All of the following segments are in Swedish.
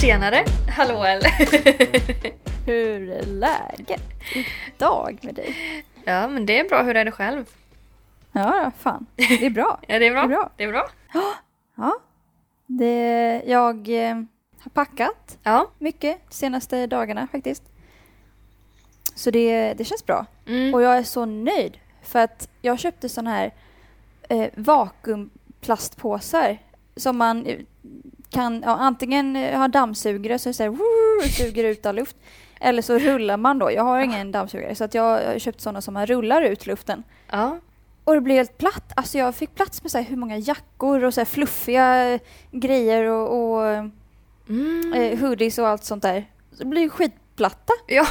Tjenare! Hallå eller? Hur är läget idag med dig? Ja men det är bra, hur är det själv? Ja, fan. Det är bra. Ja det är bra. Det är bra. Det är bra. Ja. Det, jag eh, har packat Ja. mycket de senaste dagarna faktiskt. Så det, det känns bra. Mm. Och jag är så nöjd. För att jag köpte såna här eh, vakuumplastpåsar som man eh, kan ja, antingen eh, ha dammsugare så så här, woo, suger ut all luft. Eller så rullar man då. Jag har ingen dammsugare så att jag har köpt sådana som man rullar ut luften. Ja. Och det blev helt platt. Alltså jag fick plats med så här hur många jackor och så här fluffiga eh, grejer och, och Mm. eh, hoodies och allt sånt där. Så det blir skitplatta. Ja.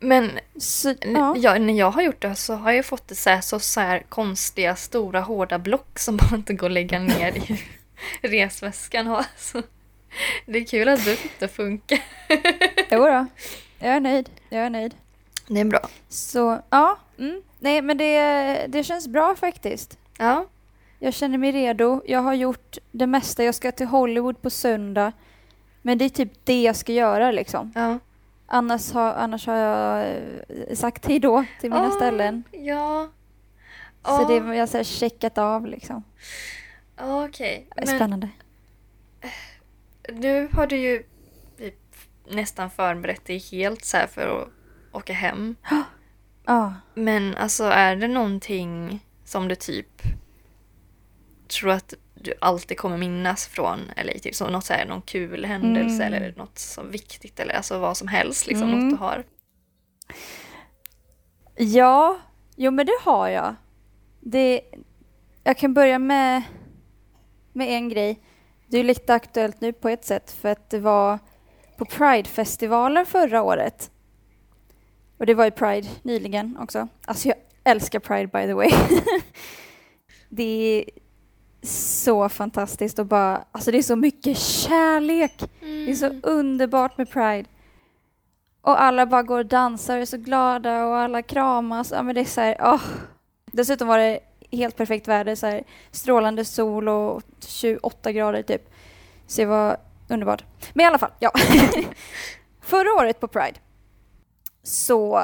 Men Så, ja. ja, när jag har gjort det så har jag fått det så här, så, så här konstiga stora hårda block som bara inte går att lägga ner i resväskan. Och Alltså, det är kul att du fick det funka. Jo då. Jag är nöjd. Jag är nöjd. Det är bra. Så ja, mm. nej men det, det känns bra faktiskt. Ja. Jag känner mig redo. Jag har gjort det mesta. Jag ska till Hollywood på söndag. Men det är typ det jag ska göra liksom. Ja. Annars har, annars har jag eh, sagt hej då till mina Åh, ställen. Ja. Så Åh, det har jag så här checkat av liksom. Okej. Det är Men Spännande. nu har du ju typ nästan förberett dig helt så här för att åka hem. Ja. Men alltså är det någonting som du typ tror att du alltid kommer minnas från LA? Typ som något så här, någon kul händelse Mm. eller något som viktigt eller alltså vad som helst liksom Mm. något du har. Ja, jo men det har jag. Det, jag kan börja med, med en grej. Det är lite aktuellt nu på ett sätt för att det var på Pride-festivaler förra året. Och det var ju Pride nyligen också. Alltså jag älskar Pride by the way. det är så fantastiskt och bara, alltså det är så mycket kärlek. Det är så underbart med Pride. Och alla bara går och dansar och är så glada och alla kramas. Ja, men det är så här, åh. Dessutom var det helt perfekt väder, så här, strålande sol och 28 grader typ. Så det var underbart. Men i alla fall, ja. Förra året på Pride så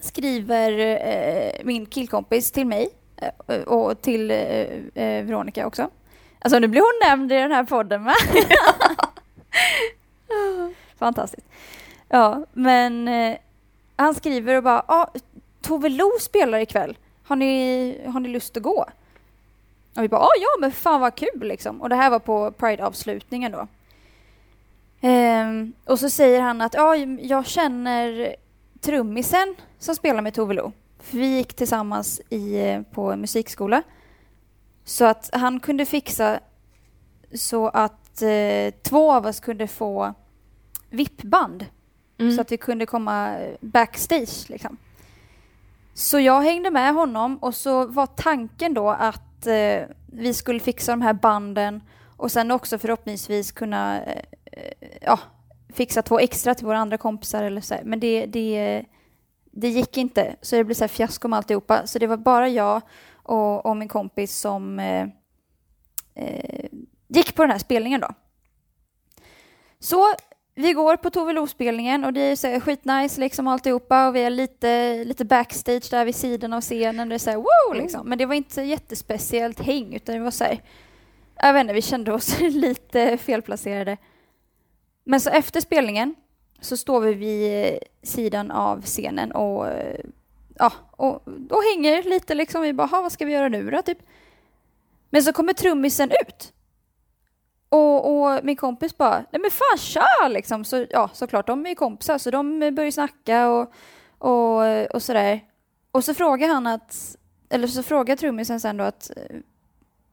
skriver eh, min killkompis till mig eh, och till eh, eh, Veronica också. Alltså nu blir hon nämnd i den här podden med. Fantastiskt. Ja, men eh, han skriver och bara ah, Tove Lo spelar ikväll. Har ni, har ni lust att gå? Och vi bara ah, ja men fan vad kul liksom. Och det här var på Pride-avslutningen då. Ehm, och så säger han att ja, jag känner trummisen som spelar med Tove Lo. För vi gick tillsammans i, på musikskola. Så att han kunde fixa så att eh, två av oss kunde få VIP-band Mm. så att vi kunde komma backstage. Liksom. Så jag hängde med honom och så var tanken då att eh, vi skulle fixa de här banden och sen också förhoppningsvis kunna eh, ja, fixa två extra till våra andra kompisar. Eller så här. Men det, det, det gick inte, så det blev så här fiasko med alltihopa. Så det var bara jag och, och min kompis som eh, eh, gick på den här spelningen då. Så vi går på Tove Lo-spelningen och det är så skitnice liksom alltihopa och vi är lite, lite backstage där vid sidan av scenen. Det är så här wow liksom. Men det var inte jättespeciellt häng utan det var så här, jag vet inte, vi kände oss lite felplacerade. Men så efter spelningen så står vi vid sidan av scenen och ja, och, och hänger lite liksom. Vi bara, "Ha, vad ska vi göra nu då? Typ. Men så kommer trummisen ut. Och, och min kompis bara, nej men fan kör liksom. Så, ja, såklart, de är ju kompisar så de börjar snacka och, och, och sådär. Och så frågar han att, eller så frågar trummisen sen då att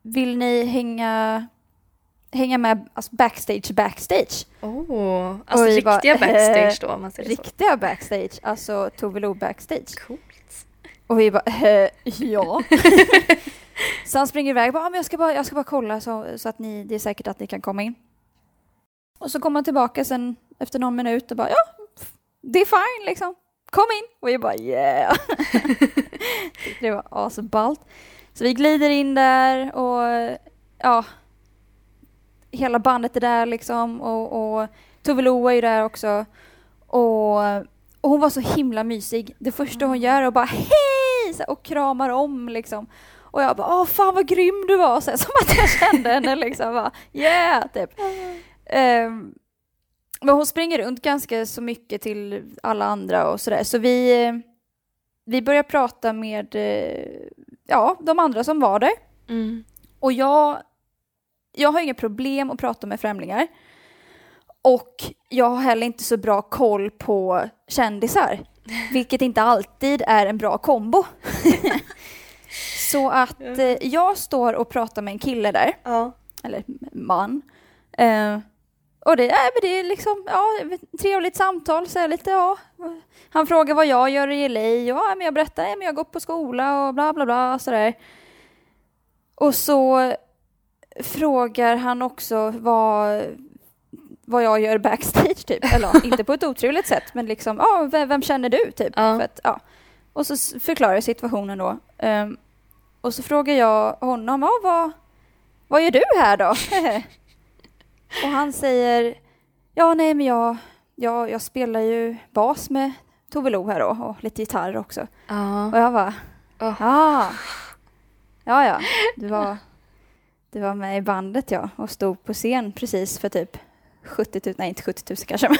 vill ni hänga, hänga med alltså backstage backstage? Oh, alltså riktiga bara, backstage då om man säger så. Riktiga backstage, alltså Tove Lo backstage. Coolt. Och vi bara, eh, ja. så han springer iväg och bara, ah, men jag, ska bara, jag ska bara kolla så, så att ni, det är säkert att ni kan komma in. Och så kommer han tillbaka sen efter någon minut och bara, ja, det är fine liksom. Kom in! Och vi bara, yeah! Det var asballt. Så vi glider in där och ja, hela bandet är där liksom och, och Tove Lo är ju där också. Och, och hon var så himla mysig. Det första hon gör är att bara hej! Och kramar om liksom. Och jag bara åh fan vad grym du var! Så här, som att jag kände henne liksom. Bara, yeah! Typ. Ehm, men hon springer runt ganska så mycket till alla andra och sådär. Så vi, vi börjar prata med eh, ja, de andra som var där. Mm. Och jag, jag har inga problem att prata med främlingar. Och jag har heller inte så bra koll på kändisar. Vilket inte alltid är en bra kombo. så att eh, jag står och pratar med en kille där Ja. eller man. Eh, och det, men det är liksom, ja, trevligt samtal, så här lite, ja. Han frågar vad jag gör i LA, och, ja, men jag berättar, ja, men jag går på skola och bla bla bla, sådär. Och så frågar han också vad, vad jag gör backstage, typ. Eller ja, inte på ett otrevligt sätt, men liksom, ja, vem, vem känner du, typ? Ja. För att, ja. Och så s- förklarar jag situationen då. Ehm, och så frågar jag honom, ja, vad, vad gör du här då? och han säger, ja nej men jag, jag, jag spelar ju bas med Tove Lo här då och lite gitarr också. Ja. Och jag bara, Åh. ah, ja ja, du var, du var med i bandet ja och stod på scen precis för typ 70 000, nej inte 70 000 kanske, men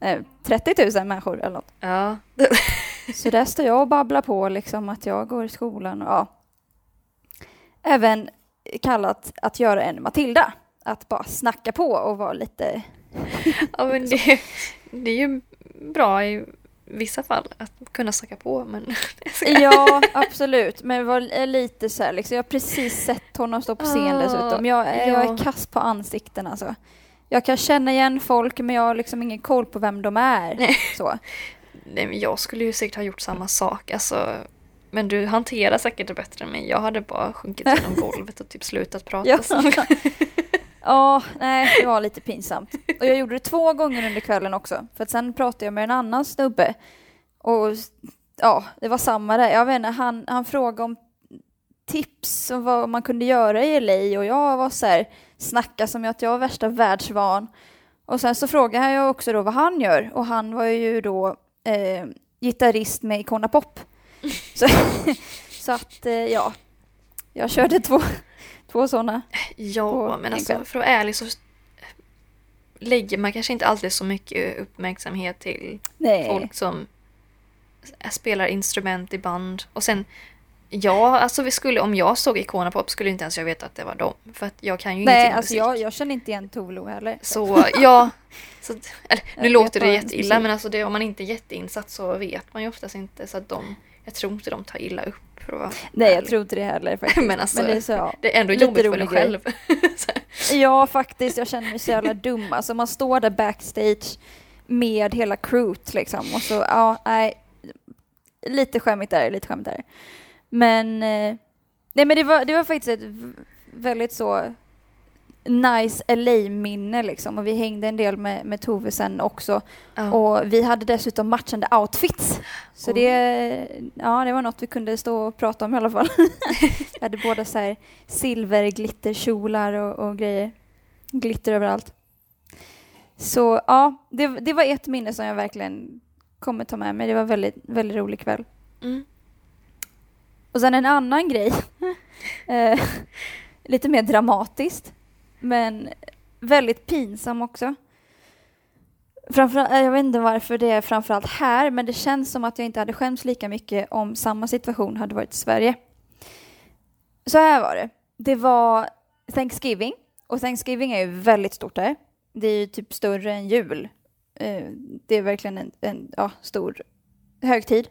eh, 30 000 människor eller något. Ja. Så där står jag och babblar på liksom att jag går i skolan och ja. Även kallat att göra en Matilda. Att bara snacka på och vara lite... ja men det, det är ju bra i vissa fall att kunna snacka på men Ja, absolut. Men var lite så här liksom. Jag har precis sett honom stå på scen Ah, dessutom. Jag, jag ja. är kass på ansikten alltså. Jag kan känna igen folk men jag har liksom ingen koll på vem de är. Nej. Så. Nej, men jag skulle ju säkert ha gjort samma sak. Alltså, men du hanterar säkert det bättre än mig. Jag hade bara sjunkit genom golvet och typ slutat prata. Ja. Ja, nej, det var lite pinsamt. Och jag gjorde det två gånger under kvällen också. För att sen pratade jag med en annan snubbe. Och ja, det var samma där. Jag vet inte, han, han frågade om tips om vad man kunde göra i LA och jag var så här, snacka som att jag var värsta världsvan. Och sen så frågade jag också då vad han gör och han var ju då eh, gitarrist med Icona Pop. Så, så att eh, ja, jag körde två, två sådana. Ja, men en alltså för att vara ärlig så lägger man kanske inte alltid så mycket uppmärksamhet till Nej. folk som s- spelar instrument i band. Och sen, ja, alltså vi skulle, om jag såg Icona Pop skulle inte ens jag veta att det var dem. För att jag kan ju Nej, ingenting alltså jag, jag känner inte igen Tove Lo heller. Så ja, så, eller, nu låter det jätteilla men alltså det, om man inte är jätteinsatt så vet man ju oftast inte. Så att de, jag tror inte de tar illa upp. Nej, jag tror inte det heller faktiskt. Men alltså, det är så, ja. Det är ändå jobbigt för grej. själv. Ja, faktiskt. Jag känner mig så jävla dum. Alltså man står där backstage med hela crewet liksom. Och så, ja, nej. Lite skämmigt där, lite skämmigt där. Men, eh, nej men det var, det var faktiskt ett väldigt så nice LA-minne liksom. Och vi hängde en del med, med Tove sen också. Ja. Och vi hade dessutom matchande outfits. Så Oh. det, ja, det var något vi kunde stå och prata om i alla fall. vi hade båda så här silverglitterkjolar och, och grejer. Glitter överallt. Så ja, det, det var ett minne som jag verkligen kommer ta med mig. Det var väldigt, väldigt rolig kväll. Mm. Och sen en annan grej. eh, lite mer dramatiskt. Men väldigt pinsam också. Framförallt, eh, jag vet inte varför det är framförallt här, men det känns som att jag inte hade skämts lika mycket om samma situation hade varit i Sverige. Så här var det. Det var Thanksgiving, och Thanksgiving är ju väldigt stort där. Det är ju typ större än jul. Eh, det är verkligen en, en ja, stor högtid.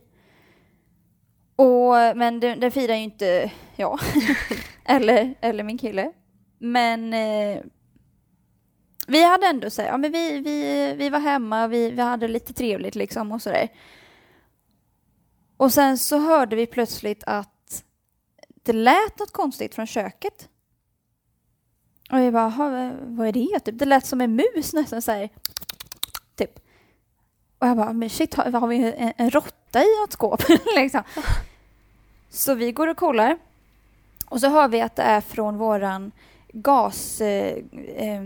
Och, men den, den firar ju inte jag, eller, eller min kille. Men eh, vi hade ändå så här, ja men vi, vi, vi var hemma, vi, vi hade lite trevligt liksom och sådär. Och sen så hörde vi plötsligt att det lät något konstigt från köket. Och vi bara, vad- vad är det? Typ, det lät som en mus nästan så här. Typ. Och jag bara, men shit, har, har vi en, en råtta i något skåp? liksom. Så vi går och kollar. Och så hör vi att det är från våran gas... Eh, eh!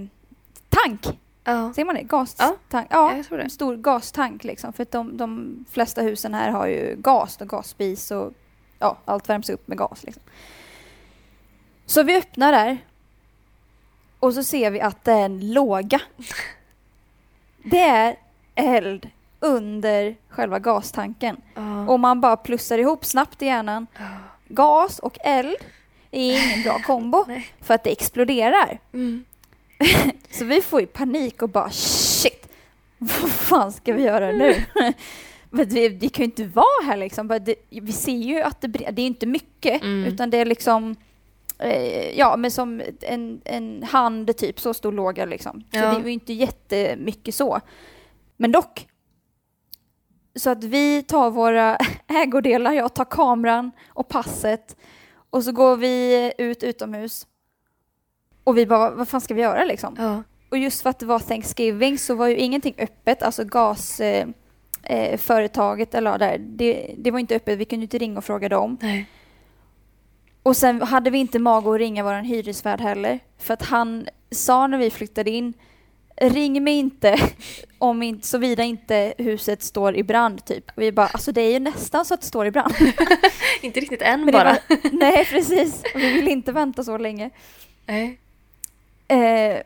Ja. Säger man det? Gas, Ja. ja en stor gastank liksom. För att de, de flesta husen här har ju gas och gasspis och ja, allt värms upp med gas liksom. Så vi öppnar där och så ser vi att det är en låga. Det är eld under själva gastanken. Ja. Och man bara plussar ihop snabbt i hjärnan. Ja. Gas och eld är ingen bra kombo för att det exploderar. Mm. Så vi får ju panik och bara shit, vad fan ska vi göra nu? Men vi, vi kan ju inte vara här liksom. Det, vi ser ju att det. Det är inte mycket, Mm. utan det är liksom eh, ja, men som en, en hand typ, så stor låga liksom. Så Ja. det är ju inte jättemycket så. Men dock. Så att vi tar våra ägodelar, jag tar kameran och passet och så går vi ut utomhus. Och vi bara, vad fan ska vi göra liksom? Ja. Och just för att det var Thanksgiving så var ju ingenting öppet, alltså gasföretaget eh, företaget eller där, det, det var inte öppet, vi kunde inte ringa och fråga dem. Nej. Och sen hade vi inte mag att ringa vår hyresvärd heller, för att han sa när vi flyttade in, ring mig inte om inte, såvida inte huset står i brand typ. Vi bara, alltså det är ju nästan så att det står i brand. Inte riktigt än bara. var- nej precis, vi vill inte vänta så länge. Nej. Eh,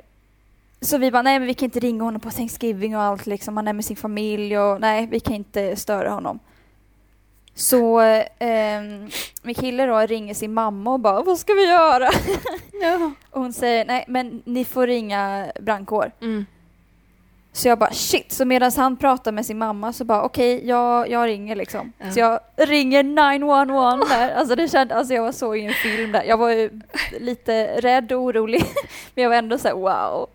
så vi bara, nej men vi kan inte ringa honom på Thanksgiving och allt liksom, han är med sin familj och nej, vi kan inte störa honom. Så eh, min kille då ringer sin mamma och bara, vad ska vi göra? Ja. Och hon säger, nej men ni får ringa brandkår. Mm. Så jag bara shit, så medan han pratar med sin mamma så bara okej, jag, jag ringer liksom. Ja. Så jag ringer 911 där, alltså det kändes, alltså jag var så i en film där. Jag var ju lite rädd och orolig, men jag var ändå såhär wow,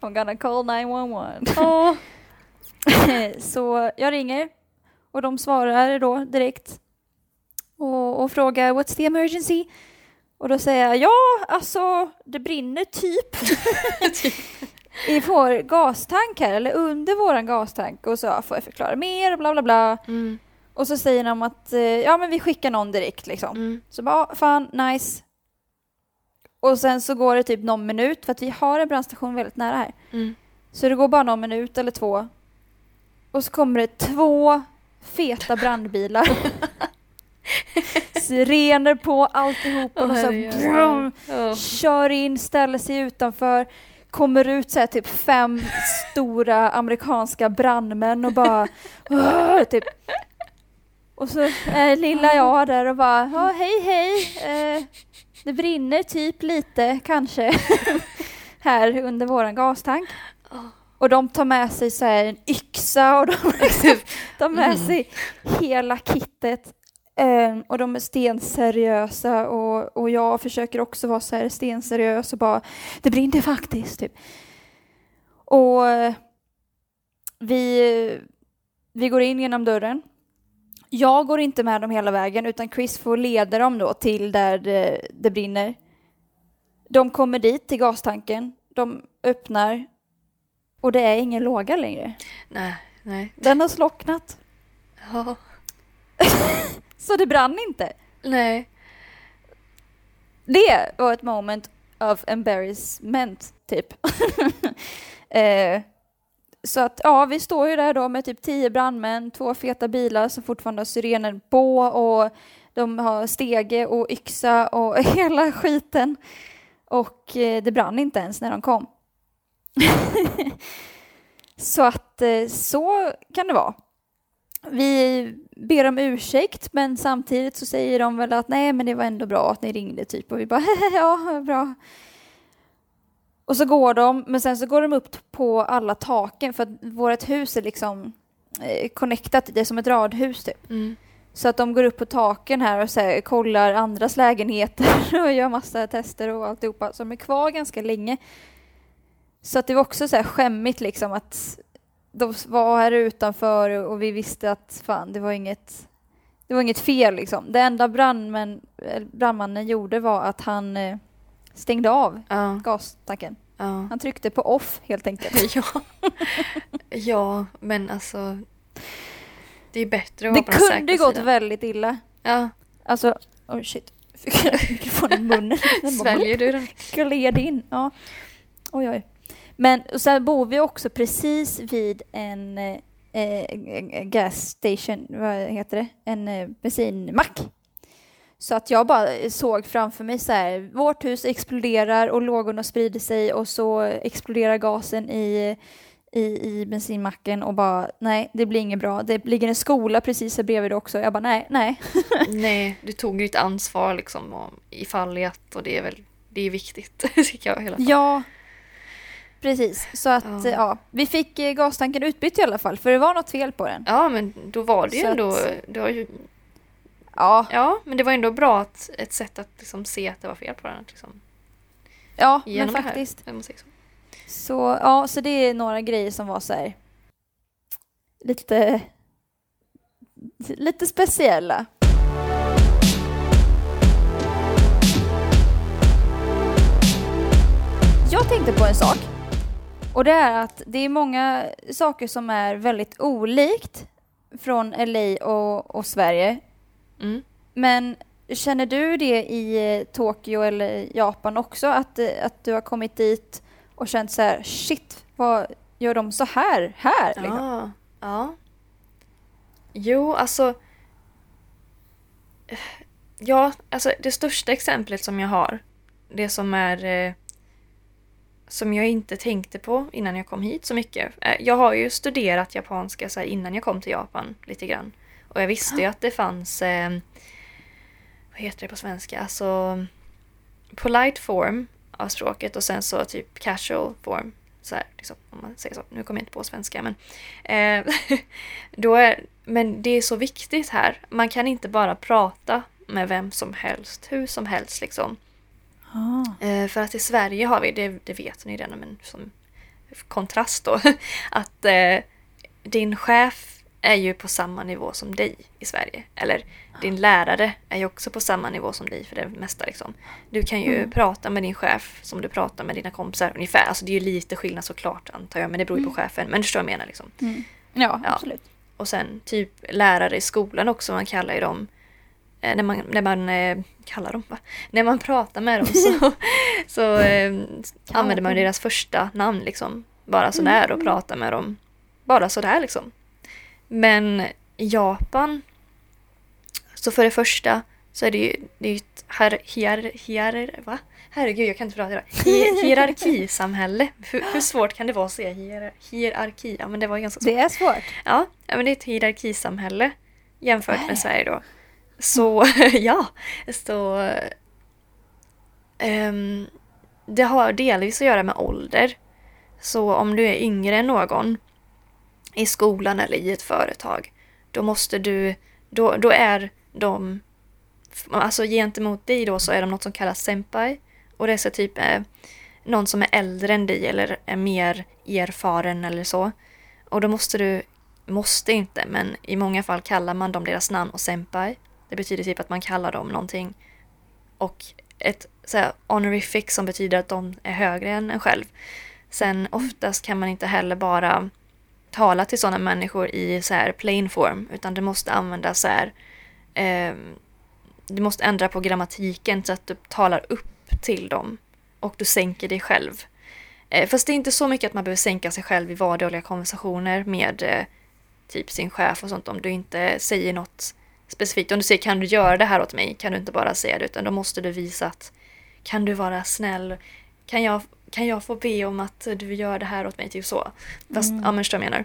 I'm gonna call 911. Åh. så jag ringer och de svarar då direkt och, och frågar what's the emergency? Och då säger jag ja, alltså det brinner typ i vår gastank här, eller under våran gastank. Och så får jag förklara mer och bla bla bla. Mm. Och så säger de att eh, ja men vi skickar någon direkt liksom. Mm. Så bara, "Ja, fan, nice. Och sen så går det typ någon minut, för att vi har en brandstation väldigt nära här. Mm. Så det går bara någon minut eller två. Och så kommer det två feta brandbilar. Sirener på alltihopa. och så brum, Ja. kör in, ställer sig utanför. Kommer ut så här typ fem stora amerikanska brandmän och bara "Åh", typ. Och så är lilla jag där och bara ja, hej hej. Eh, det brinner typ lite kanske här under våran gastank. Och de tar med sig så en yxa och de tar med sig hela kittet. Ehm, och de är stenseriösa och, och jag försöker också vara så här stenseriös och bara det brinner faktiskt. Typ. Och eh, vi, vi går in genom dörren. Jag går inte med dem hela vägen utan Chris får leda dem då till där det, det brinner. De kommer dit till gastanken. De öppnar och det är ingen låga längre. Nej. Nej. Den har slocknat. Ja. Så det brann inte. Nej. Det var ett moment of embarrassment, typ. eh, så att ja, vi står ju där då med typ tio brandmän, två feta bilar som fortfarande har syrenen på och de har stege och yxa och hela skiten. Och eh, det brann inte ens när de kom. så att eh, så kan det vara. Vi ber om ursäkt men samtidigt så säger de väl att nej men det var ändå bra att ni ringde typ och vi bara ja bra. Och så går de men sen så går de upp på alla taken för att vårt hus är liksom eh, connectat, det är som ett radhus typ. Mm. Så att de går upp på taken här och så här, kollar andras lägenheter och gör massa tester och alltihopa. Så de är kvar ganska länge. Så att det var också så här skämmigt liksom att de var här utanför och vi visste att fan, det var inget, det var inget fel liksom. Det enda brandmän, brandmannen gjorde var att han eh, stängde av Ja. gastanken. Ja. Han tryckte på off helt enkelt. Ja. ja, men alltså. Det är bättre att Det vara på den kunde säkra gått sidan. väldigt illa. Ja. Alltså, oh shit. Fick jag mikrofonen i munnen. Sväljer du den? gled in. Ja. Oj, oj. Men och sen bor vi också precis vid en eh, eh, gas station, vad heter det? En eh, bensinmack. Så att jag bara såg framför mig så här, vårt hus exploderar och lågorna sprider sig och så exploderar gasen i, i, i bensinmacken och bara nej, det blir inget bra. Det ligger en skola precis här bredvid också. Jag bara nej, nej. Nej, du tog ju ett ansvar liksom om- i fallet och det är väl det är viktigt tycker jag i alla fall. Ja, precis. Så att Ja. ja. vi fick eh, gastanken utbytt i alla fall, för det var något fel på den. Ja, men då var det ju Så ändå... att- Det var ju, Ja, ja, men det var ändå bra att, ett sätt att liksom se att det var fel på den. Liksom, ja men genom här, faktiskt. så. Så, ja, så det är några grejer som var så här lite, lite speciella. Jag tänkte på en sak. Och det är att det är många saker som är väldigt olikt från LA och, och Sverige. Mm. Men känner du det i eh, Tokyo eller Japan också? Att, eh, att du har kommit dit och känt så här, shit, vad gör de så här här? Liksom? Ja, ja. Jo, alltså... Ja, alltså det största exemplet som jag har, det som är... Som jag inte tänkte på innan jag kom hit så mycket. Eh, jag har ju studerat japanska så här, innan jag kom till Japan lite grann. Och jag visste ju att det fanns... Eh, vad heter det på svenska? Alltså... Polite form av språket och sen så typ casual form. Så här, liksom, om man säger så. Nu kommer jag inte på svenska men... Eh, då är, men det är så viktigt här. Man kan inte bara prata med vem som helst, hur som helst liksom. Ah. Eh, för att i Sverige har vi, det, det vet ni redan, men som kontrast då, att eh, din chef är ju på samma nivå som dig i Sverige. Eller din lärare är ju också på samma nivå som dig för det mesta. Liksom. Du kan ju Mm. prata med din chef som du pratar med dina kompisar ungefär. Alltså det är ju lite skillnad såklart antar jag, men det beror ju på chefen. Men du förstår vad jag menar liksom. Mm. Ja, Ja. absolut. Och sen typ lärare i skolan också, man kallar ju dem när man, när man eh, kallar dem, va? När man pratar med dem så, så eh, använder man deras första namn liksom. Bara sådär och pratar med dem. Bara sådär liksom. Men i Japan, så för det första så är det ju, det är ju ett hier, hier, hier, va? Herregud, jag kan inte prata idag. Hi- Hierarkisamhälle. Hur, hur svårt kan det vara att säga hier, hierarki? Ja, men det var ganska svårt. Det är svårt. Ja, men det är ett hierarkisamhälle jämfört med Sverige då. Så ja, så Um, det har delvis att göra med ålder. Så om du är yngre än någon i skolan eller i ett företag, då måste du, då, då är de, alltså gentemot dig då så är de något som kallas senpai. Och det är så typ eh, någon som är äldre än dig eller är mer erfaren eller så. Och då måste du, måste inte, men i många fall kallar man dem deras namn och senpai. Det betyder typ att man kallar dem någonting. Och ett så här, honorific som betyder att de är högre än en själv. Sen oftast kan man inte heller bara tala till sådana människor i så här plain form, utan det måste användas så här ehm, du måste ändra på grammatiken så att du talar upp till dem och du sänker dig själv. Eh, fast det är inte så mycket att man behöver sänka sig själv i vardagliga konversationer med eh, typ sin chef och sånt om du inte säger något specifikt. Om du säger kan du göra det här åt mig kan du inte bara säga det utan då måste du visa att kan du vara snäll? Kan jag, kan jag få be om att du gör det här åt mig? Typ så. Fast, Mm. ja men jag menar.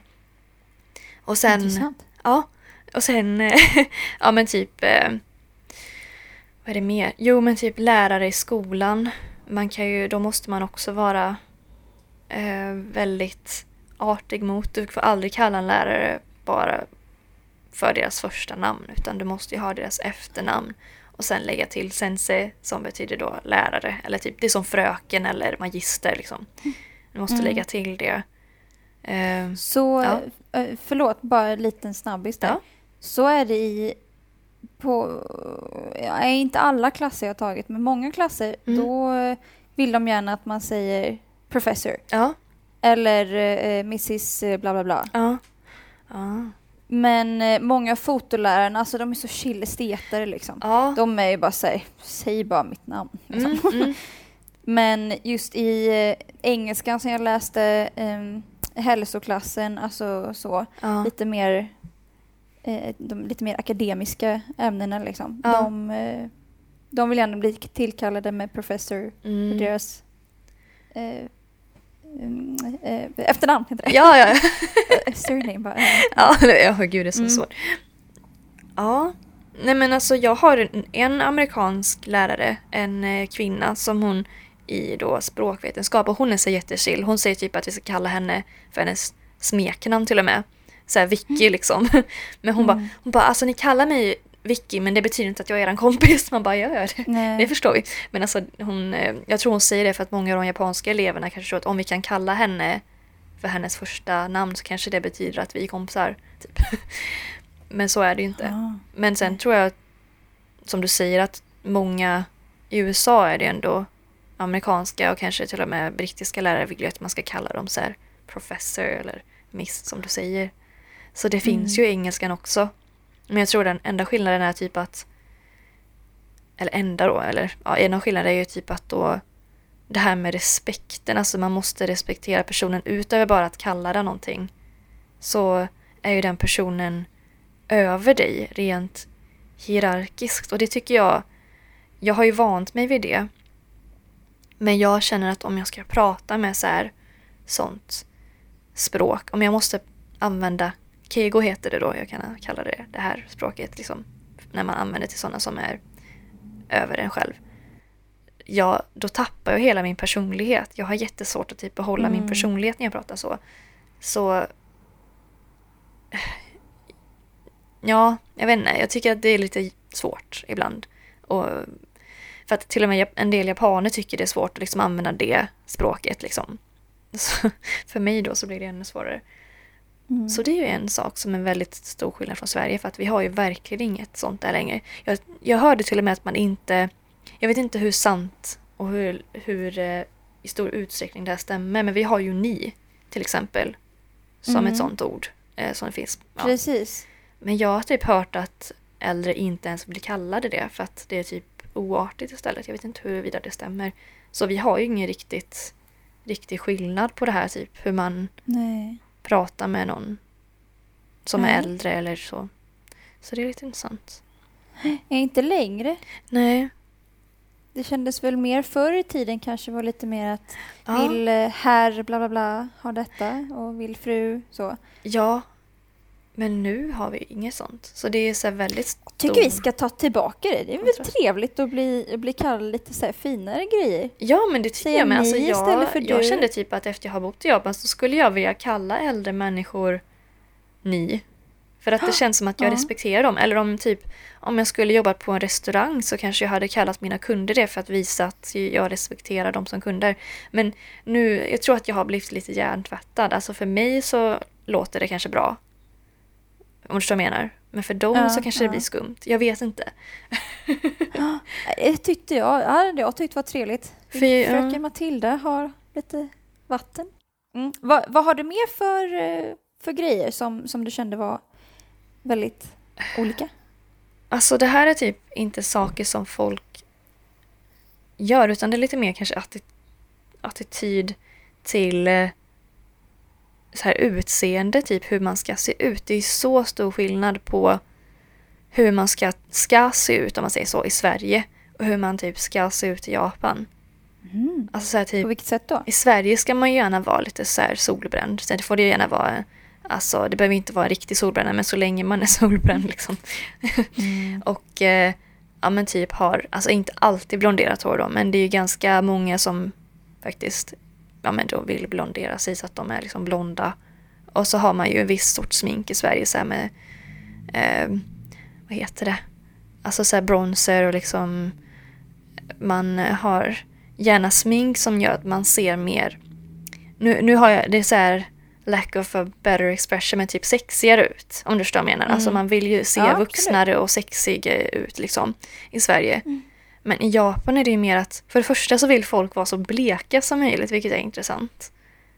Och sen... Intressant. Ja, och sen, ja men typ, eh, vad är det mer? Jo men typ lärare i skolan. Man kan ju, då måste man också vara eh, väldigt artig mot. Du får aldrig kalla en lärare bara för deras första namn utan du måste ju ha deras efternamn. Och sen lägga till sensei som betyder då lärare. Eller typ, det är som fröken eller magister liksom. Du måste Mm. lägga till det. Eh, Så, Ja. eh, förlåt, bara en liten snabbis där. Ja. Så är det i, på, ja, inte alla klasser jag har tagit, men många klasser, Mm. då vill de gärna att man säger professor ja, eller eh, mrs eh, bla bla bla. ja. ja. Men eh, många fotolärarna, alltså de är så chill esteter liksom. Ja. De är ju bara såhär, säg bara mitt namn. Liksom. Mm, mm. Men just i eh, engelskan som jag läste, eh, hälsoklassen, alltså så, Ja. lite mer eh, de lite mer akademiska ämnena liksom. Ja. De, de vill gärna bli tillkallade med professor för Mm. deras eh, mm, eh, efternamn heter det. Ja, ja. Eh, Surname bara. eh. Ja, ja gud det är så Mm. svårt. Ja, nej men alltså jag har en, en amerikansk lärare, en eh, kvinna som hon i då språkvetenskap och hon är så jättechill. Hon säger typ att vi ska kalla henne för hennes smeknamn till och med. Så här Vicky liksom. Men hon bara, Mm. hon bara, alltså ni kallar mig Vicky men det betyder inte att jag är er kompis. Man bara, jag gör det. Nej. Det förstår vi. Men alltså, hon, eh, jag tror hon säger det för att många av de japanska eleverna kanske tror att om vi kan kalla henne för hennes första namn så kanske det betyder att vi är kompisar. Typ. Men så är det ju inte. Ja. Men sen tror jag, som du säger, att många i USA är det ändå amerikanska och kanske till och med brittiska lärare vill ju att man ska kalla dem så här professor eller miss som du säger. Så det finns Mm. ju i engelskan också. Men jag tror den enda skillnaden är typ att eller enda då, eller ja, en av skillnaderna är ju typ att då det här med respekten, alltså man måste respektera personen utöver bara att kalla den någonting. Så är ju den personen över dig rent hierarkiskt och det tycker jag, jag har ju vant mig vid det. Men jag känner att om jag ska prata med så här sånt språk, om jag måste använda Keigo heter det då, jag kan kalla det det här språket liksom, när man använder till sådana som är över en själv. Ja, då tappar jag hela min personlighet. Jag har jättesvårt att typ behålla min Mm. personlighet när jag pratar så. Så... Ja, jag vet inte. Jag tycker att det är lite svårt ibland. Och för att till och med en del japaner tycker det är svårt att liksom använda det språket. Liksom. Så för mig då så blir det ännu svårare. Mm. Så det är ju en sak som är väldigt stor skillnad från Sverige för att vi har ju verkligen inget sånt där längre. Jag, jag hörde till och med att man inte, jag vet inte hur sant och hur, hur eh, i stor utsträckning det här stämmer men vi har ju ni till exempel som Mm. ett sånt ord eh, som finns. Ja. Precis. Men jag har typ hört att äldre inte ens blir kallade det för att det är typ oartigt istället. Jag vet inte huruvida det stämmer. Så vi har ju ingen riktigt, riktig skillnad på det här typ hur man Nej. Prata med någon som är Nej. äldre eller så. Så det är lite intressant. Är inte längre. Nej. Det kändes väl mer förr i tiden kanske var lite mer att Ja. vill eh, herr bla bla bla ha detta och vill fru så. ja. Men nu har vi inget sånt. Så det är så väldigt stor... Tycker vi ska ta tillbaka det. Det är väl trevligt att bli, bli kallad lite så finare grejer. Ja men det tycker jag med. Alltså, jag, för jag du. kände typ att efter jag har bott i Japan så skulle jag vilja kalla äldre människor ni. För att det känns som att jag Ja. respekterar dem. Eller om typ om jag skulle jobbat på en restaurang så kanske jag hade kallat mina kunder det för att visa att jag respekterar dem som kunder. Men nu, jag tror att jag har blivit lite hjärntvättad. Alltså för mig så låter det kanske bra. Om du menar. Men för dem Ja, så kanske ja. det blir skumt. Jag vet inte. Det tyckte jag. Ja, det jag tyckte var trevligt. För Fröken Matilda har lite vatten. Mm. Vad, vad har du mer för, eh, för grejer som, som du kände var väldigt olika? Alltså det här är typ inte saker som folk gör utan det är lite mer kanske atti- attityd till eh, så här utseende, typ hur man ska se ut. Det är så stor skillnad på hur man ska, ska se ut om man säger så i Sverige och hur man typ ska se ut i Japan. Mm. Alltså så här, typ På vilket sätt då? i Sverige ska man ju gärna vara lite så här solbränd. Sen får det ju gärna vara, alltså det behöver inte vara riktig solbränna men så länge man är solbränd liksom. Mm. Och eh, ja men typ har, alltså inte alltid blonderat hår då, men det är ju ganska många som faktiskt ja men då vill blondera sig så att de är liksom blonda. Och så har man ju en viss sorts smink i Sverige så med, eh, vad heter det? Alltså så bronzer och liksom man har gärna smink som gör att man ser mer, nu, nu har jag, det är så här lack of a better expression, men typ sexigare ut. Om du förstår vad jag menar. Alltså Mm. man vill ju se Ja, vuxnare och sexiga ut liksom i Sverige. Mm. Men i Japan är det ju mer att för det första så vill folk vara så bleka som möjligt, vilket är intressant.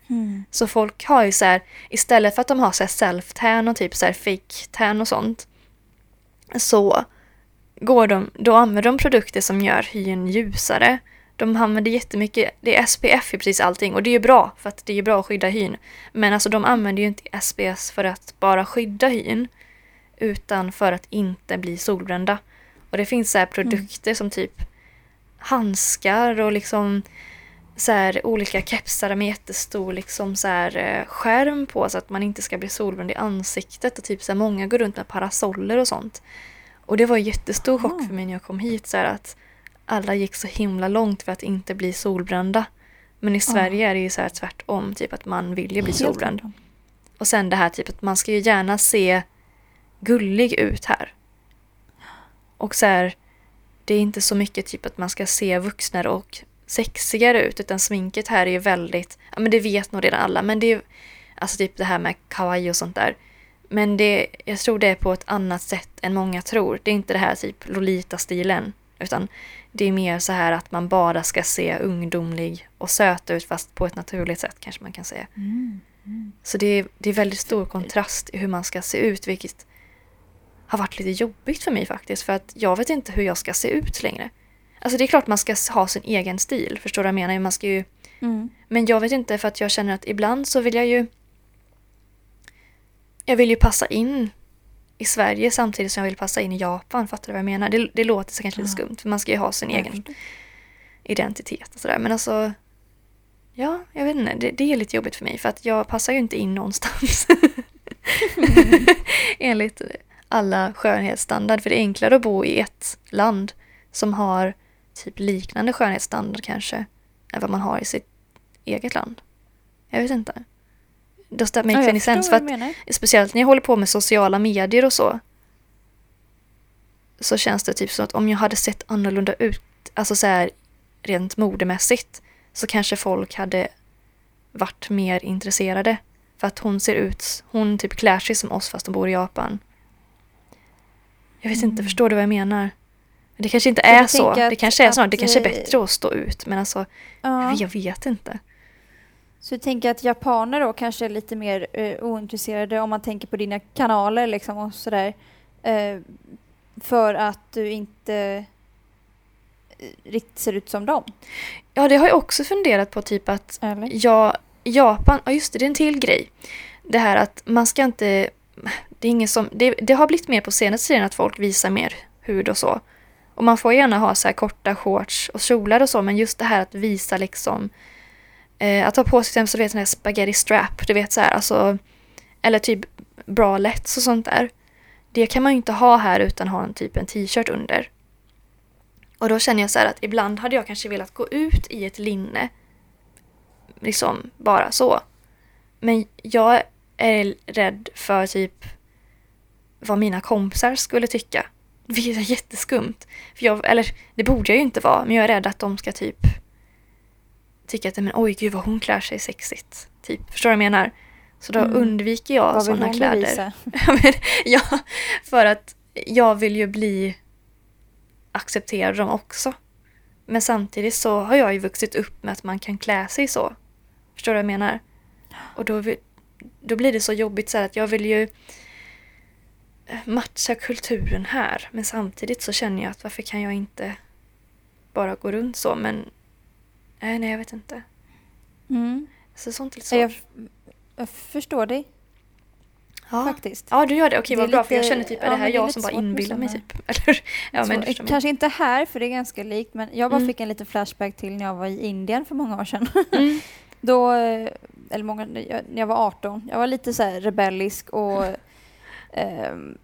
Mm. Så folk har ju så här, istället för att de har så self-tan och typ så här fake tan och sånt, så går de, då använder de produkter som gör hyn ljusare. De använder jättemycket, det är SPF i precis allting och det är ju bra för att det är bra att skydda hyn. Men alltså de använder ju inte SPS för att bara skydda hyn utan för att inte bli solbrända. Och det finns så här produkter som typ handskar och liksom så här, olika kepsar med jättestor liksom så här, eh, skärm på så att man inte ska bli solbränd i ansiktet. Och typ så här, många går runt med parasoller och sånt. Och det var en jättestor chock Ah. för mig när jag kom hit så här, att alla gick så himla långt för att inte bli solbrända. Men i Sverige är det ju så här tvärtom, typ att man vill ju bli solbränd. Och sen det här typ att man ska ju gärna se gullig ut här. Och så här, det är inte så mycket typ att man ska se vuxnare och sexigare ut utan sminket här är ju väldigt, ja men det vet nog redan alla men det är alltså typ det här med kawaii och sånt där. Men det, jag tror det är på ett annat sätt än många tror. Det är inte det här typ Lolita-stilen utan det är mer så här att man bara ska se ungdomlig och söt ut fast på ett naturligt sätt kanske man kan säga. Mm. Mm. Så det är, det är väldigt stor kontrast i hur man ska se ut, vilket har varit lite jobbigt för mig faktiskt. För att jag vet inte hur jag ska se ut längre. Alltså det är klart man ska ha sin egen stil, förstår du vad jag menar? Man ska ju, Mm. men jag vet inte för att jag känner att ibland så vill jag ju... Jag vill ju passa in i Sverige samtidigt som jag vill passa in i Japan, fattar du vad jag menar? Det, det låter så kanske lite Ja. skumt, för man ska ju ha sin Jag egen förstår. identitet och sådär. Men alltså, ja, jag vet inte. Det, det är lite jobbigt för mig för att jag passar ju inte in någonstans. Enligt alla skönhetsstandard. För det är enklare att bo i ett land som har typ liknande skönhetsstandard kanske än vad man har i sitt eget land. Jag vet inte. Does that make Ja, any sense? För att speciellt när jag håller på med sociala medier och så så känns det typ som att om jag hade sett annorlunda ut, alltså så här rent modemässigt så kanske folk hade varit mer intresserade. För att hon ser ut, hon typ klär sig som oss fast hon bor i Japan. Jag vet inte, förstår du vad jag menar? Det kanske inte är så. Det kanske är så. Det kanske är bättre att stå ut. Men alltså, Ja. jag vet inte. Så du tänker att japaner då kanske är lite mer eh, ointresserade om man tänker på dina kanaler liksom och sådär. Eh, för att du inte eh, riktigt ser ut som dem? Ja, det har jag också funderat på typ att Eller? Ja, Japan, ja just det, det är en till grej. Det här att man ska inte... Det, är ingen som, det, det har blivit mer på senaste tiden att folk visar mer hud och så. Och man får gärna ha så här korta shorts och kjolar och så, men just det här att visa liksom... Eh, att ha på sig till exempel så vet här spaghetti strap, du vet så här, alltså... Eller typ bralets och sånt där. Det kan man ju inte ha här utan ha en typ en t-shirt under. Och då känner jag så här att ibland hade jag kanske velat gå ut i ett linne liksom bara så. Men jag är rädd för typ vad mina kompisar skulle tycka. Vilket är jätteskumt. För jag, eller det borde jag ju inte vara, men jag är rädd att de ska typ tycka att men oj gud vad hon klär sig sexigt. Typ, förstår du vad jag menar? Så då Mm. undviker jag sådana kläder. Ja, för att jag vill ju bli accepterad dem också. Men samtidigt så har jag ju vuxit upp med att man kan klä sig så. Förstår du vad jag menar? Och då, då blir det så jobbigt så här att jag vill ju matcha kulturen här. Men samtidigt så känner jag att varför kan jag inte bara gå runt så? Men nej, nej jag vet inte. Mm. Så sånt är lite svårt. Jag, jag förstår dig ja. faktiskt. Ja, du gör det. Okej, Det vad bra. För jag lite- känner typ, är ja, det här jag lite som bara inbillar mig typ? Eller? Ja, men kanske inte här, för det är ganska likt, men jag bara Mm. fick en liten flashback till när jag var i Indien för många år sedan. Mm. Då, eh, eller många, när jag var 18, jag var lite så här rebellisk och ehm,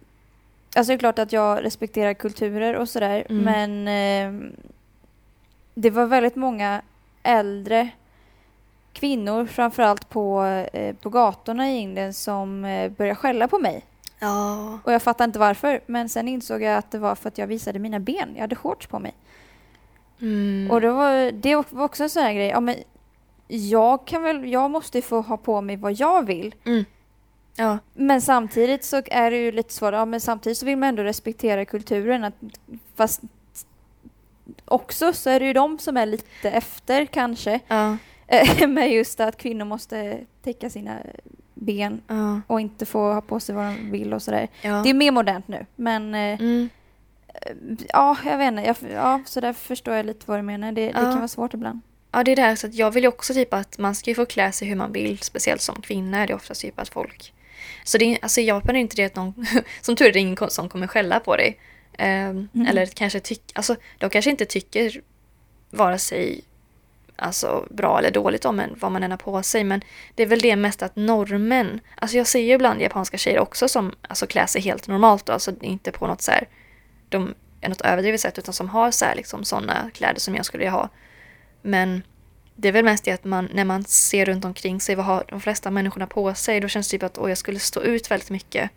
Alltså det är klart att jag respekterar kulturer och sådär, Mm. men ehm, det var väldigt många äldre kvinnor, framförallt på, eh, på gatorna i Indien, som eh, började skälla på mig. Ja. Och jag fattar inte varför, men sen insåg jag att det var för att jag visade mina ben. Jag hade shorts på mig. Mm. Och det var, det var också en sån här grej. Ja, men jag, kan väl, jag måste få ha på mig vad jag vill. Mm. Ja. Men samtidigt så är det ju lite svårt. Ja, men samtidigt så vill man ändå respektera kulturen. Att, fast också så är det ju de som är lite efter kanske. Ja. Med just att kvinnor måste täcka sina ben Ja. och inte få ha på sig vad de vill och sådär. Ja. Det är mer modernt nu, men eh, Mm. ja, jag vet inte. Jag, ja, så där förstår jag lite vad du menar. Det, det kan vara svårt ibland. Ja, det är det så jag vill ju också typ att man ska ju få klä sig hur man vill, speciellt som kvinna är det oftast typ att folk... Så det alltså i Japan är det inte det att någon, som tur är det ingen som kommer skälla på dig. Ehm, Mm. Eller kanske tycker, alltså de kanske inte tycker vare sig alltså, bra eller dåligt om en, vad man än har på sig, men det är väl det mest att normen, alltså jag ser ju ibland japanska tjejer också som alltså, klär sig helt normalt, då, alltså inte på något så här, de är något överdrivet sätt, utan som har så här, liksom, sådana kläder som jag skulle ha. Men det är väl mest det att man, när man ser runt omkring sig, vad har de flesta människorna på sig, då känns det typ att åh, jag skulle stå ut väldigt mycket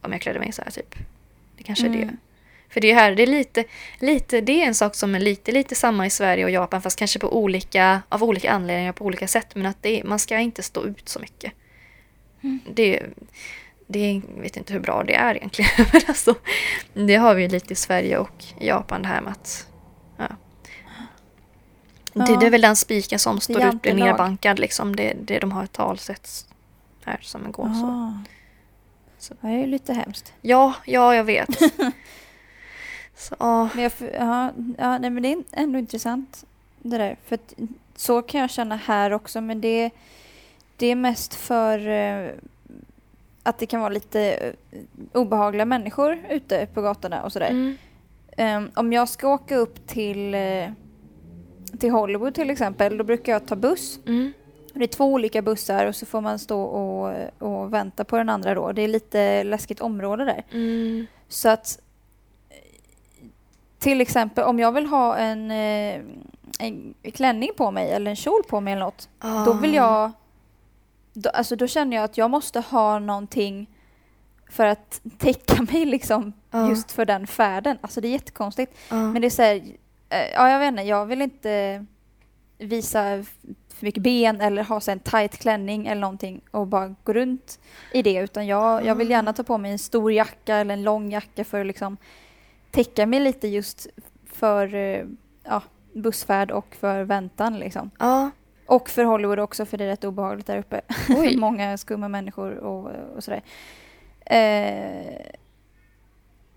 om jag klädde mig så här typ. Det kanske är det. Mm. För det är här, det är lite, lite, det är en sak som är lite, lite samma i Sverige och Japan, fast kanske på olika, av olika anledningar på olika sätt, men att det är, man ska inte stå ut så mycket. Mm. Det, det vet inte hur bra det är egentligen, men alltså, det har vi ju lite i Sverige och i Japan det här med att Ja. det är väl den spiken som står ut blir Jantelag. nerbankad liksom. Det, det, de har ett talsätt här som går så. Ah. Så. Det är ju lite hemskt. Ja, ja jag vet. så. Men, jag, ja, ja, nej, men det är ändå intressant det där. För att, så kan jag känna här också, men det, det är mest för eh, att det kan vara lite eh, obehagliga människor ute på gatorna och sådär. Mm. Ehm, om jag ska åka upp till, eh, till Hollywood till exempel, då brukar jag ta buss. Mm. Det är två olika bussar och så får man stå och, och vänta på den andra då. Det är lite läskigt område där. Mm. Så att till exempel om jag vill ha en, eh, en klänning på mig eller en kjol på mig eller något. Då vill jag, då, alltså då känner jag att jag måste ha någonting för att täcka mig liksom Ja. just för den färden. Alltså det är jättekonstigt. Ja. Men det är så här, ja jag vet inte, jag vill inte visa för mycket ben eller ha så en tight klänning eller någonting och bara gå runt i det utan jag, jag vill gärna ta på mig en stor jacka eller en lång jacka för att liksom täcka mig lite just för eh, ja, bussfärd och för väntan liksom. ja. Och för Hollywood också för det är rätt obehagligt där uppe. Många skumma människor och, och sådär. Eh,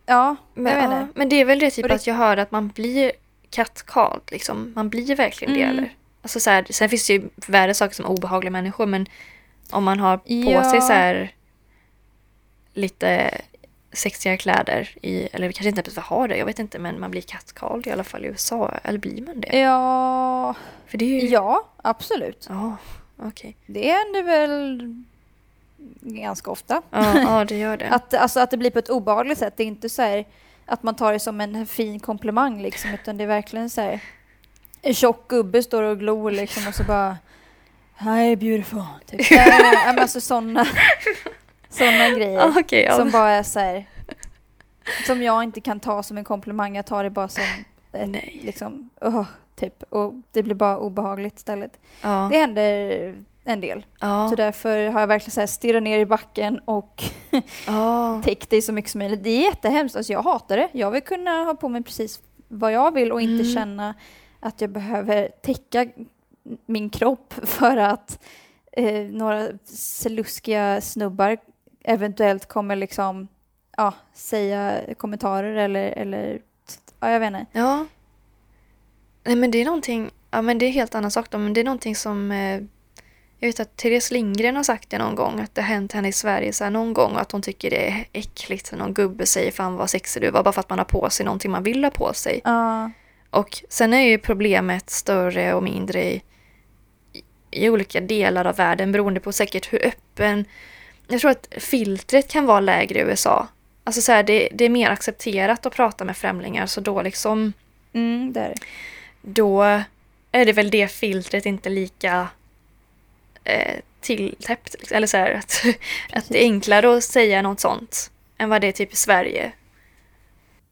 ja, Men, ja, men det är väl det typ det- att jag hör att man blir kattkald. Liksom. Man blir verkligen det Mm. eller? Alltså, så här, sen finns det ju värre saker som obehagliga människor men om man har på Ja. sig så här lite sexiga kläder i, eller kanske inte ens har det, jag vet inte men man blir kattkald i alla fall i USA. Eller blir man det? Ja, För det är ju... ja, absolut. Ja, okej. Det händer väl ganska ofta. Ja, ja, det gör det. Att, alltså, att det blir på ett obehagligt sätt. Det är inte så här att man tar det som en fin komplimang liksom, utan det är verkligen så här en tjock gubbe står och glor liksom och så bara Hi beautiful. Typ. Ja, men alltså sådana såna grejer. Ja, okej, ja. Som bara är så här som jag inte kan ta som en komplimang. Jag tar det bara som ett, Nej. liksom, oh, typ. Och det blir bara obehagligt istället. ja. Det händer en del. ja. Så därför har jag verkligen så här stirrat ner i backen och ja. täckt dig så mycket som möjligt. Det är jättehemskt. Alltså jag hatar det. Jag vill kunna ha på mig precis vad jag vill och inte Mm. känna att jag behöver täcka min kropp för att eh, några sluskiga snubbar eventuellt kommer liksom ja, säga kommentarer eller, eller ja, jag vet inte. Ja. Nej men det är någonting, ja men det är helt annan sak då, men det är någonting som eh, jag vet att Therese Lindgren har sagt det någon gång, att det har hänt henne i Sverige så någon gång och att hon tycker det är äckligt när någon gubbe säger fan vad sexig du var bara för att man har på sig någonting man vill ha på sig. Ja, Och sen är ju problemet större och mindre i, i, olika delar av världen beroende på säkert hur öppen... Jag tror att filtret kan vara lägre i USA. Alltså så här, det, det är mer accepterat att prata med främlingar så då liksom mm, det är det. då är det väl det filtret inte lika eh, tilltäppt. Eller så här, att, att det är enklare att säga något sånt än vad det är typ i Sverige.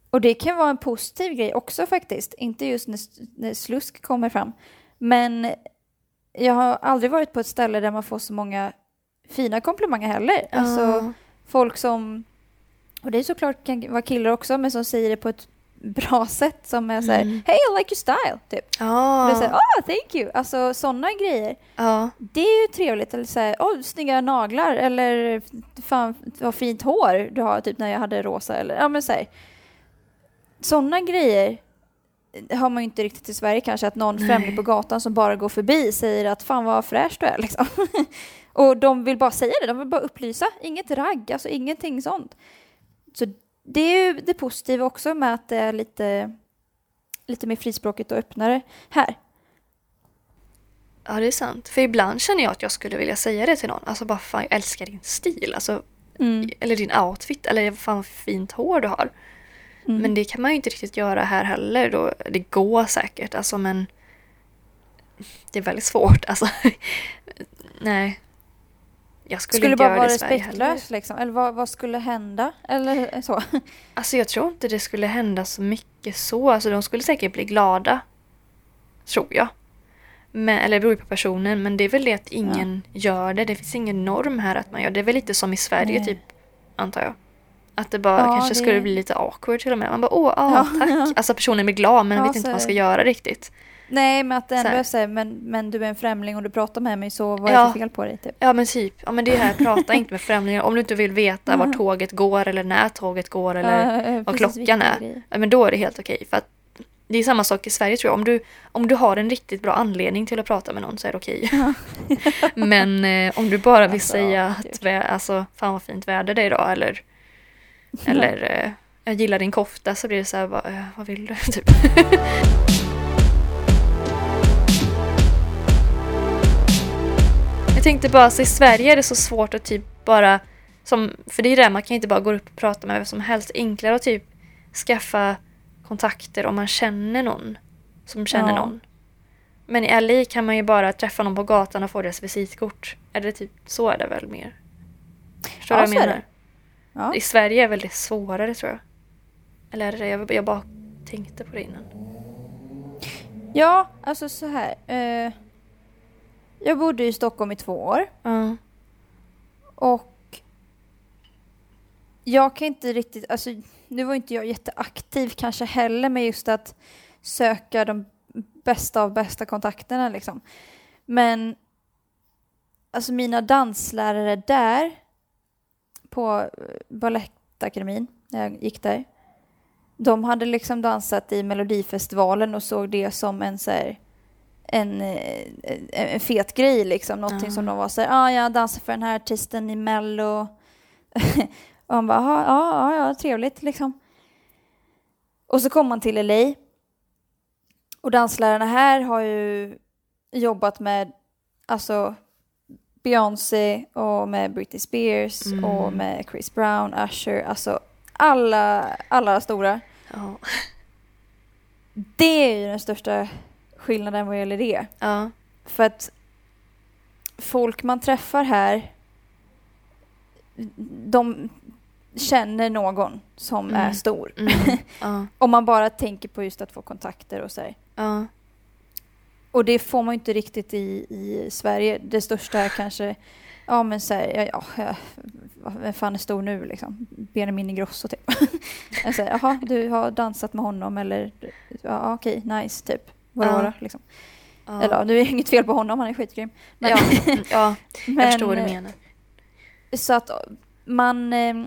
Och det kan vara en positiv grej också faktiskt. Inte just när, när slusk kommer fram. Men jag har aldrig varit på ett ställe där man får så många fina komplimanger heller. Alltså Ja. folk som, och det är såklart kan vara killar också, men som säger det på ett bra sätt som är såhär Mm. Hey I like your style, typ. Det är såhär, ah thank you. Alltså sådana grejer. ja. Det är ju trevligt. Eller såhär, åh snygga naglar eller fan vad fint hår du har, typ när jag hade rosa eller ja men såhär. Sådana grejer har man ju inte riktigt i Sverige kanske, att någon Nej. främling på gatan som bara går förbi säger att fan vad fräsch du är liksom. Och de vill bara säga det, de vill bara upplysa. Inget ragg, alltså ingenting sånt. Så det är ju det positiva också med att det är lite, lite mer frispråkigt och öppnare här. Ja, det är sant. För ibland känner jag att jag skulle vilja säga det till någon. Alltså bara fan, jag älskar din stil. Alltså, Mm. Eller din outfit. Eller fan vad fint hår du har. Mm. Men det kan man ju inte riktigt göra här heller. Då. Det går säkert, alltså men det är väldigt svårt. Alltså, nej. Jag skulle, skulle inte bara göra vara det respektlös liksom? Eller vad, vad skulle hända? Eller så? Alltså jag tror inte det skulle hända så mycket så. Alltså de skulle säkert bli glada. Tror jag. Men, eller det beror ju på personen, men det är väl det att ingen gör det. Det finns ingen norm här att man gör det. Det är väl lite som i Sverige Nej. typ, antar jag. Att det bara Ja, kanske det- skulle bli lite awkward till och med. Man bara åh, ah, Ja. tack. Alltså personen blir glad men Ja, vet inte vad man ska göra riktigt. Nej, men att det ändå såhär, men, men du är en främling och du pratar med mig så vad är det Ja. för fel på dig? Typ. Ja men typ, ja men det är här, prata inte med främlingar. Om du inte vill veta var Mhm. tåget går eller när tåget går eller Ja, vad klockan är. Ja, men då är det helt okej. För att det är samma sak i Sverige tror jag. Om du, om du har en riktigt bra anledning till att prata med någon så är det okej. Ja. men eh, om du bara vill Alltså, säga att vä- alltså, fan vad fint väder det är idag eller, eller eh, jag gillar din kofta så blir det så här, vad, eh, vad vill du? Typ. Tänkte bara, så i Sverige är det så svårt att typ bara, som, för det är det, man kan inte bara gå upp och prata med vem som helst. Enklare att typ skaffa kontakter om man känner någon som känner Ja. någon. Men i LA kan man ju bara träffa någon på gatan och få deras visitkort. Är det typ, så är det väl mer? Förstår Ja, du så vad jag menar? Ja. I Sverige är det svårare tror jag. Eller är det det? Jag, jag bara tänkte på det innan. ja, alltså så här. Eh, jag bodde i Stockholm i två år Ja. och jag kan inte riktigt, alltså nu var inte jag jätteaktiv kanske heller med just att söka de bästa av bästa kontakterna liksom. Men alltså mina danslärare där på eh, Balettakademin, när jag gick där, de hade liksom dansat i Melodifestivalen och såg det som en så här, en, eh, en, en fet grej liksom. Någonting Ah. som de var så här, ja ah, jag dansar för den här artisten i Mello. och han bara, "Ja, ja, ja, ja, trevligt liksom. Och så kom man till LA. Och danslärarna här har ju jobbat med, alltså Beyoncé och med Britney Spears Mm. och med Chris Brown, Usher, alltså alla, alla stora. Ja. Det är ju den största skillnaden vad gäller det. Ja. För att folk man träffar här, de känner någon som Mm. är stor. Mm. Ja. Om man bara tänker på just att få kontakter och så här. Ja. Och det får man ju inte riktigt i, i Sverige. Det största är kanske, ja men så här, ja, ja, vem fan är stor nu liksom? Benjamin Ingrosso typ. Jaha, du har dansat med honom eller, ja okej, nice typ. Vadå Ja. Liksom. Ja. Eller det är inget fel på honom, han är skitgrym. Men, Ja. Mm. ja, men, jag förstår vad du menar. Så att man eh,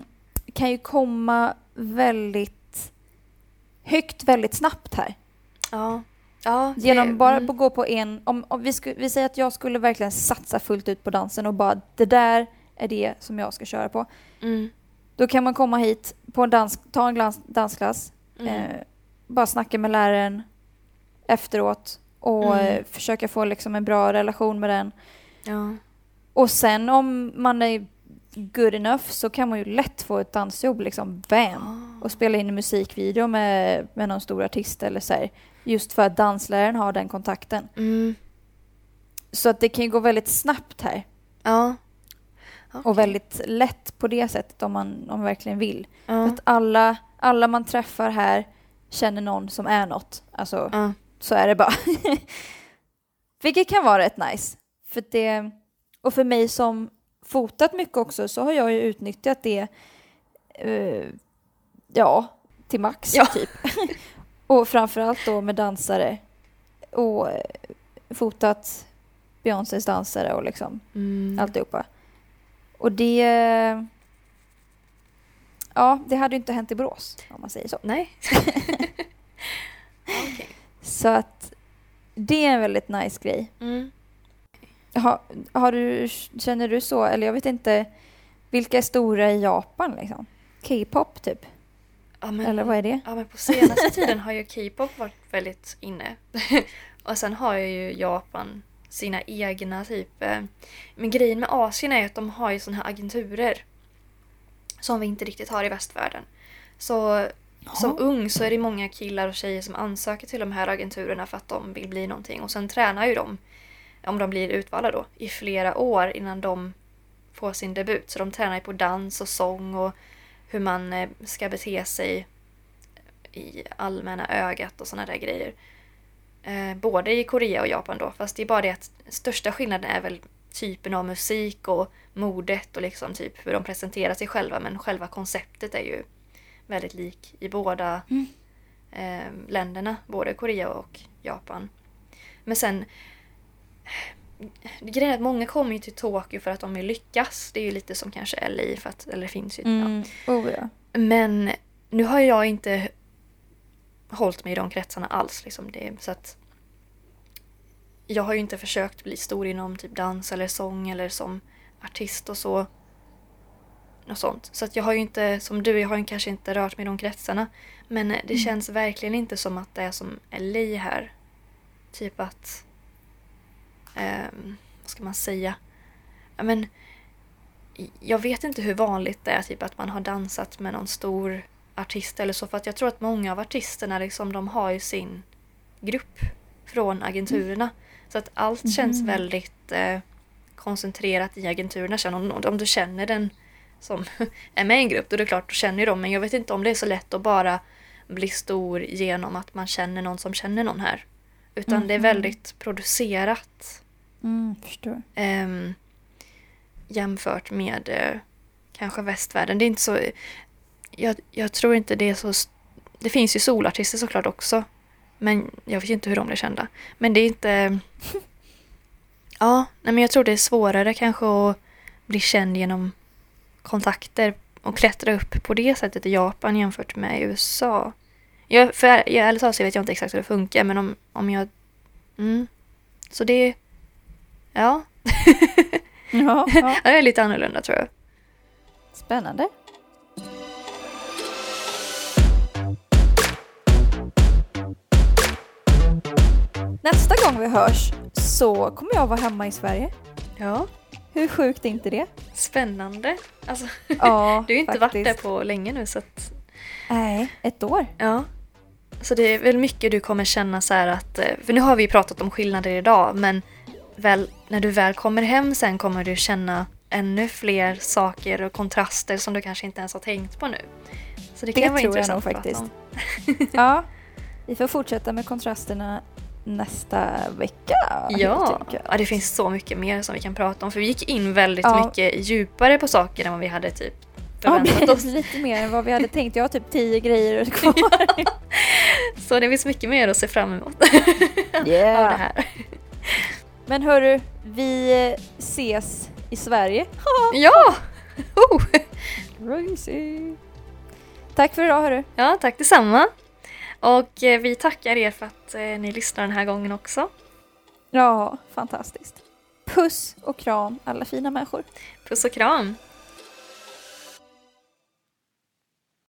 kan ju komma väldigt högt väldigt snabbt här. Ja. Ja, Genom bara mm. att gå på en, om, om vi, sku, vi säger att jag skulle verkligen satsa fullt ut på dansen och bara det där är det som jag ska köra på. Mm. Då kan man komma hit på en dans, ta en glans, dansklass, Mm. eh, bara snacka med läraren efteråt och Mm. eh, försöka få liksom en bra relation med den. Ja. Och sen om man är good enough så kan man ju lätt få ett dansjobb liksom, bam! Och spela in en musikvideo med, med någon stor artist eller så här. Just för att dansläraren har den kontakten. Mm. Så att det kan ju gå väldigt snabbt här. Ja. Och väldigt lätt på det sättet om man, om man verkligen vill. Ja. Att alla, alla man träffar här känner någon som är något. Alltså, Ja. Så är det bara. Vilket kan vara rätt nice. För det, och för mig som fotat mycket också så har jag ju utnyttjat det, eh, ja, till max Ja. typ. och framförallt då med dansare och eh, fotat Beyoncés dansare och liksom Mm. alltihopa. Och det... Ja, det hade ju inte hänt i Borås om man säger så. Nej. Okej. Så att det är en väldigt nice grej. Mm. Har, har du, känner du så, eller jag vet inte, vilka är stora i Japan liksom? K-pop typ? Ja, men, Eller vad är det? Ja, men på senaste tiden har ju K-pop varit väldigt inne. och sen har ju Japan sina egna typ... eh, Men grejen med Asien är att de har ju såna här agenturer. Som vi inte riktigt har i västvärlden. Så som ung så är det många killar och tjejer som ansöker till de här agenturerna för att de vill bli någonting. Och sen tränar ju de, om de blir utvalda då, i flera år innan de får sin debut. Så de tränar ju på dans och sång och hur man eh, ska bete sig i allmänna ögat och sådana där grejer. Eh, både i Korea och Japan då, fast det är bara det att största skillnaden är väl typen av musik och modet och liksom typ hur de presenterar sig själva men själva konceptet är ju väldigt lik i båda Mm. eh, länderna, både Korea och Japan. Men sen Grejen är att många kommer ju till Tokyo för att de vill lyckas. Det är ju lite som kanske LA, för att, eller det finns ju. Ja. Mm. Oh, ja. Men nu har jag inte hållit mig i de kretsarna alls. Liksom det, så att jag har ju inte försökt bli stor inom typ dans eller sång eller som artist och så. Och sånt. Så att jag har ju inte, som du, jag har ju kanske inte rört mig i de kretsarna. Men det Mm. känns verkligen inte som att det är som LA här. Typ att... ehm, vad ska man säga? Ja, men, jag vet inte hur vanligt det är typ att man har dansat med någon stor artist eller så. För att jag tror att många av artisterna liksom, de har ju sin grupp från agenturerna. Så att allt känns Mhm. väldigt eh, koncentrerat i agenturerna. Sen om, om du känner den som är med i en grupp, då är det klart, du känner ju dem. Men jag vet inte om det är så lätt att bara bli stor genom att man känner någon som känner någon här. Utan det är Mhm. väldigt producerat. Mm, förstår. Ehm, jämfört med eh, kanske västvärlden. Det är inte så... Jag, jag tror inte det är så... Det finns ju solartister såklart också. Men jag vet inte hur de blir kända. Men det är inte... Ja, nej, men jag tror det är svårare kanske att bli känd genom kontakter och klättra upp på det sättet i Japan jämfört med i USA. Jag, för i ärligt talat så vet jag inte exakt hur det funkar men om, om jag... Mm. Så det... Ja. Ja, ja. Ja, det är lite annorlunda tror jag. Spännande. Nästa gång vi hörs så kommer jag vara hemma i Sverige. Ja. Hur sjukt är inte det? Spännande. Alltså, Ja, du har ju inte faktiskt. varit där på länge nu så att... Nej, ett år. Ja. Så det är väl mycket du kommer känna så här att... eh, För nu har vi pratat om skillnader idag men väl, när du väl kommer hem sen kommer du känna ännu fler saker och kontraster som du kanske inte ens har tänkt på nu. Så det kan Det vara tror jag intressant nog att prata faktiskt. om. Ja, vi får fortsätta med kontrasterna nästa vecka. Ja. ja, det finns så mycket mer som vi kan prata om för vi gick in väldigt Ja. mycket djupare på saker än vad vi hade typ Ja, förväntat oss. lite mer än vad vi hade tänkt. Jag har typ tio grejer kvar. Så det finns mycket mer att se fram emot av det Yeah. här. Men hörru, vi ses i Sverige. Ja! Oh! Crazy. Tack för idag hörru. Ja, tack detsamma. Och eh, vi tackar er för att eh, ni lyssnar den här gången också. Ja, fantastiskt. Puss och kram alla fina människor. Puss och kram!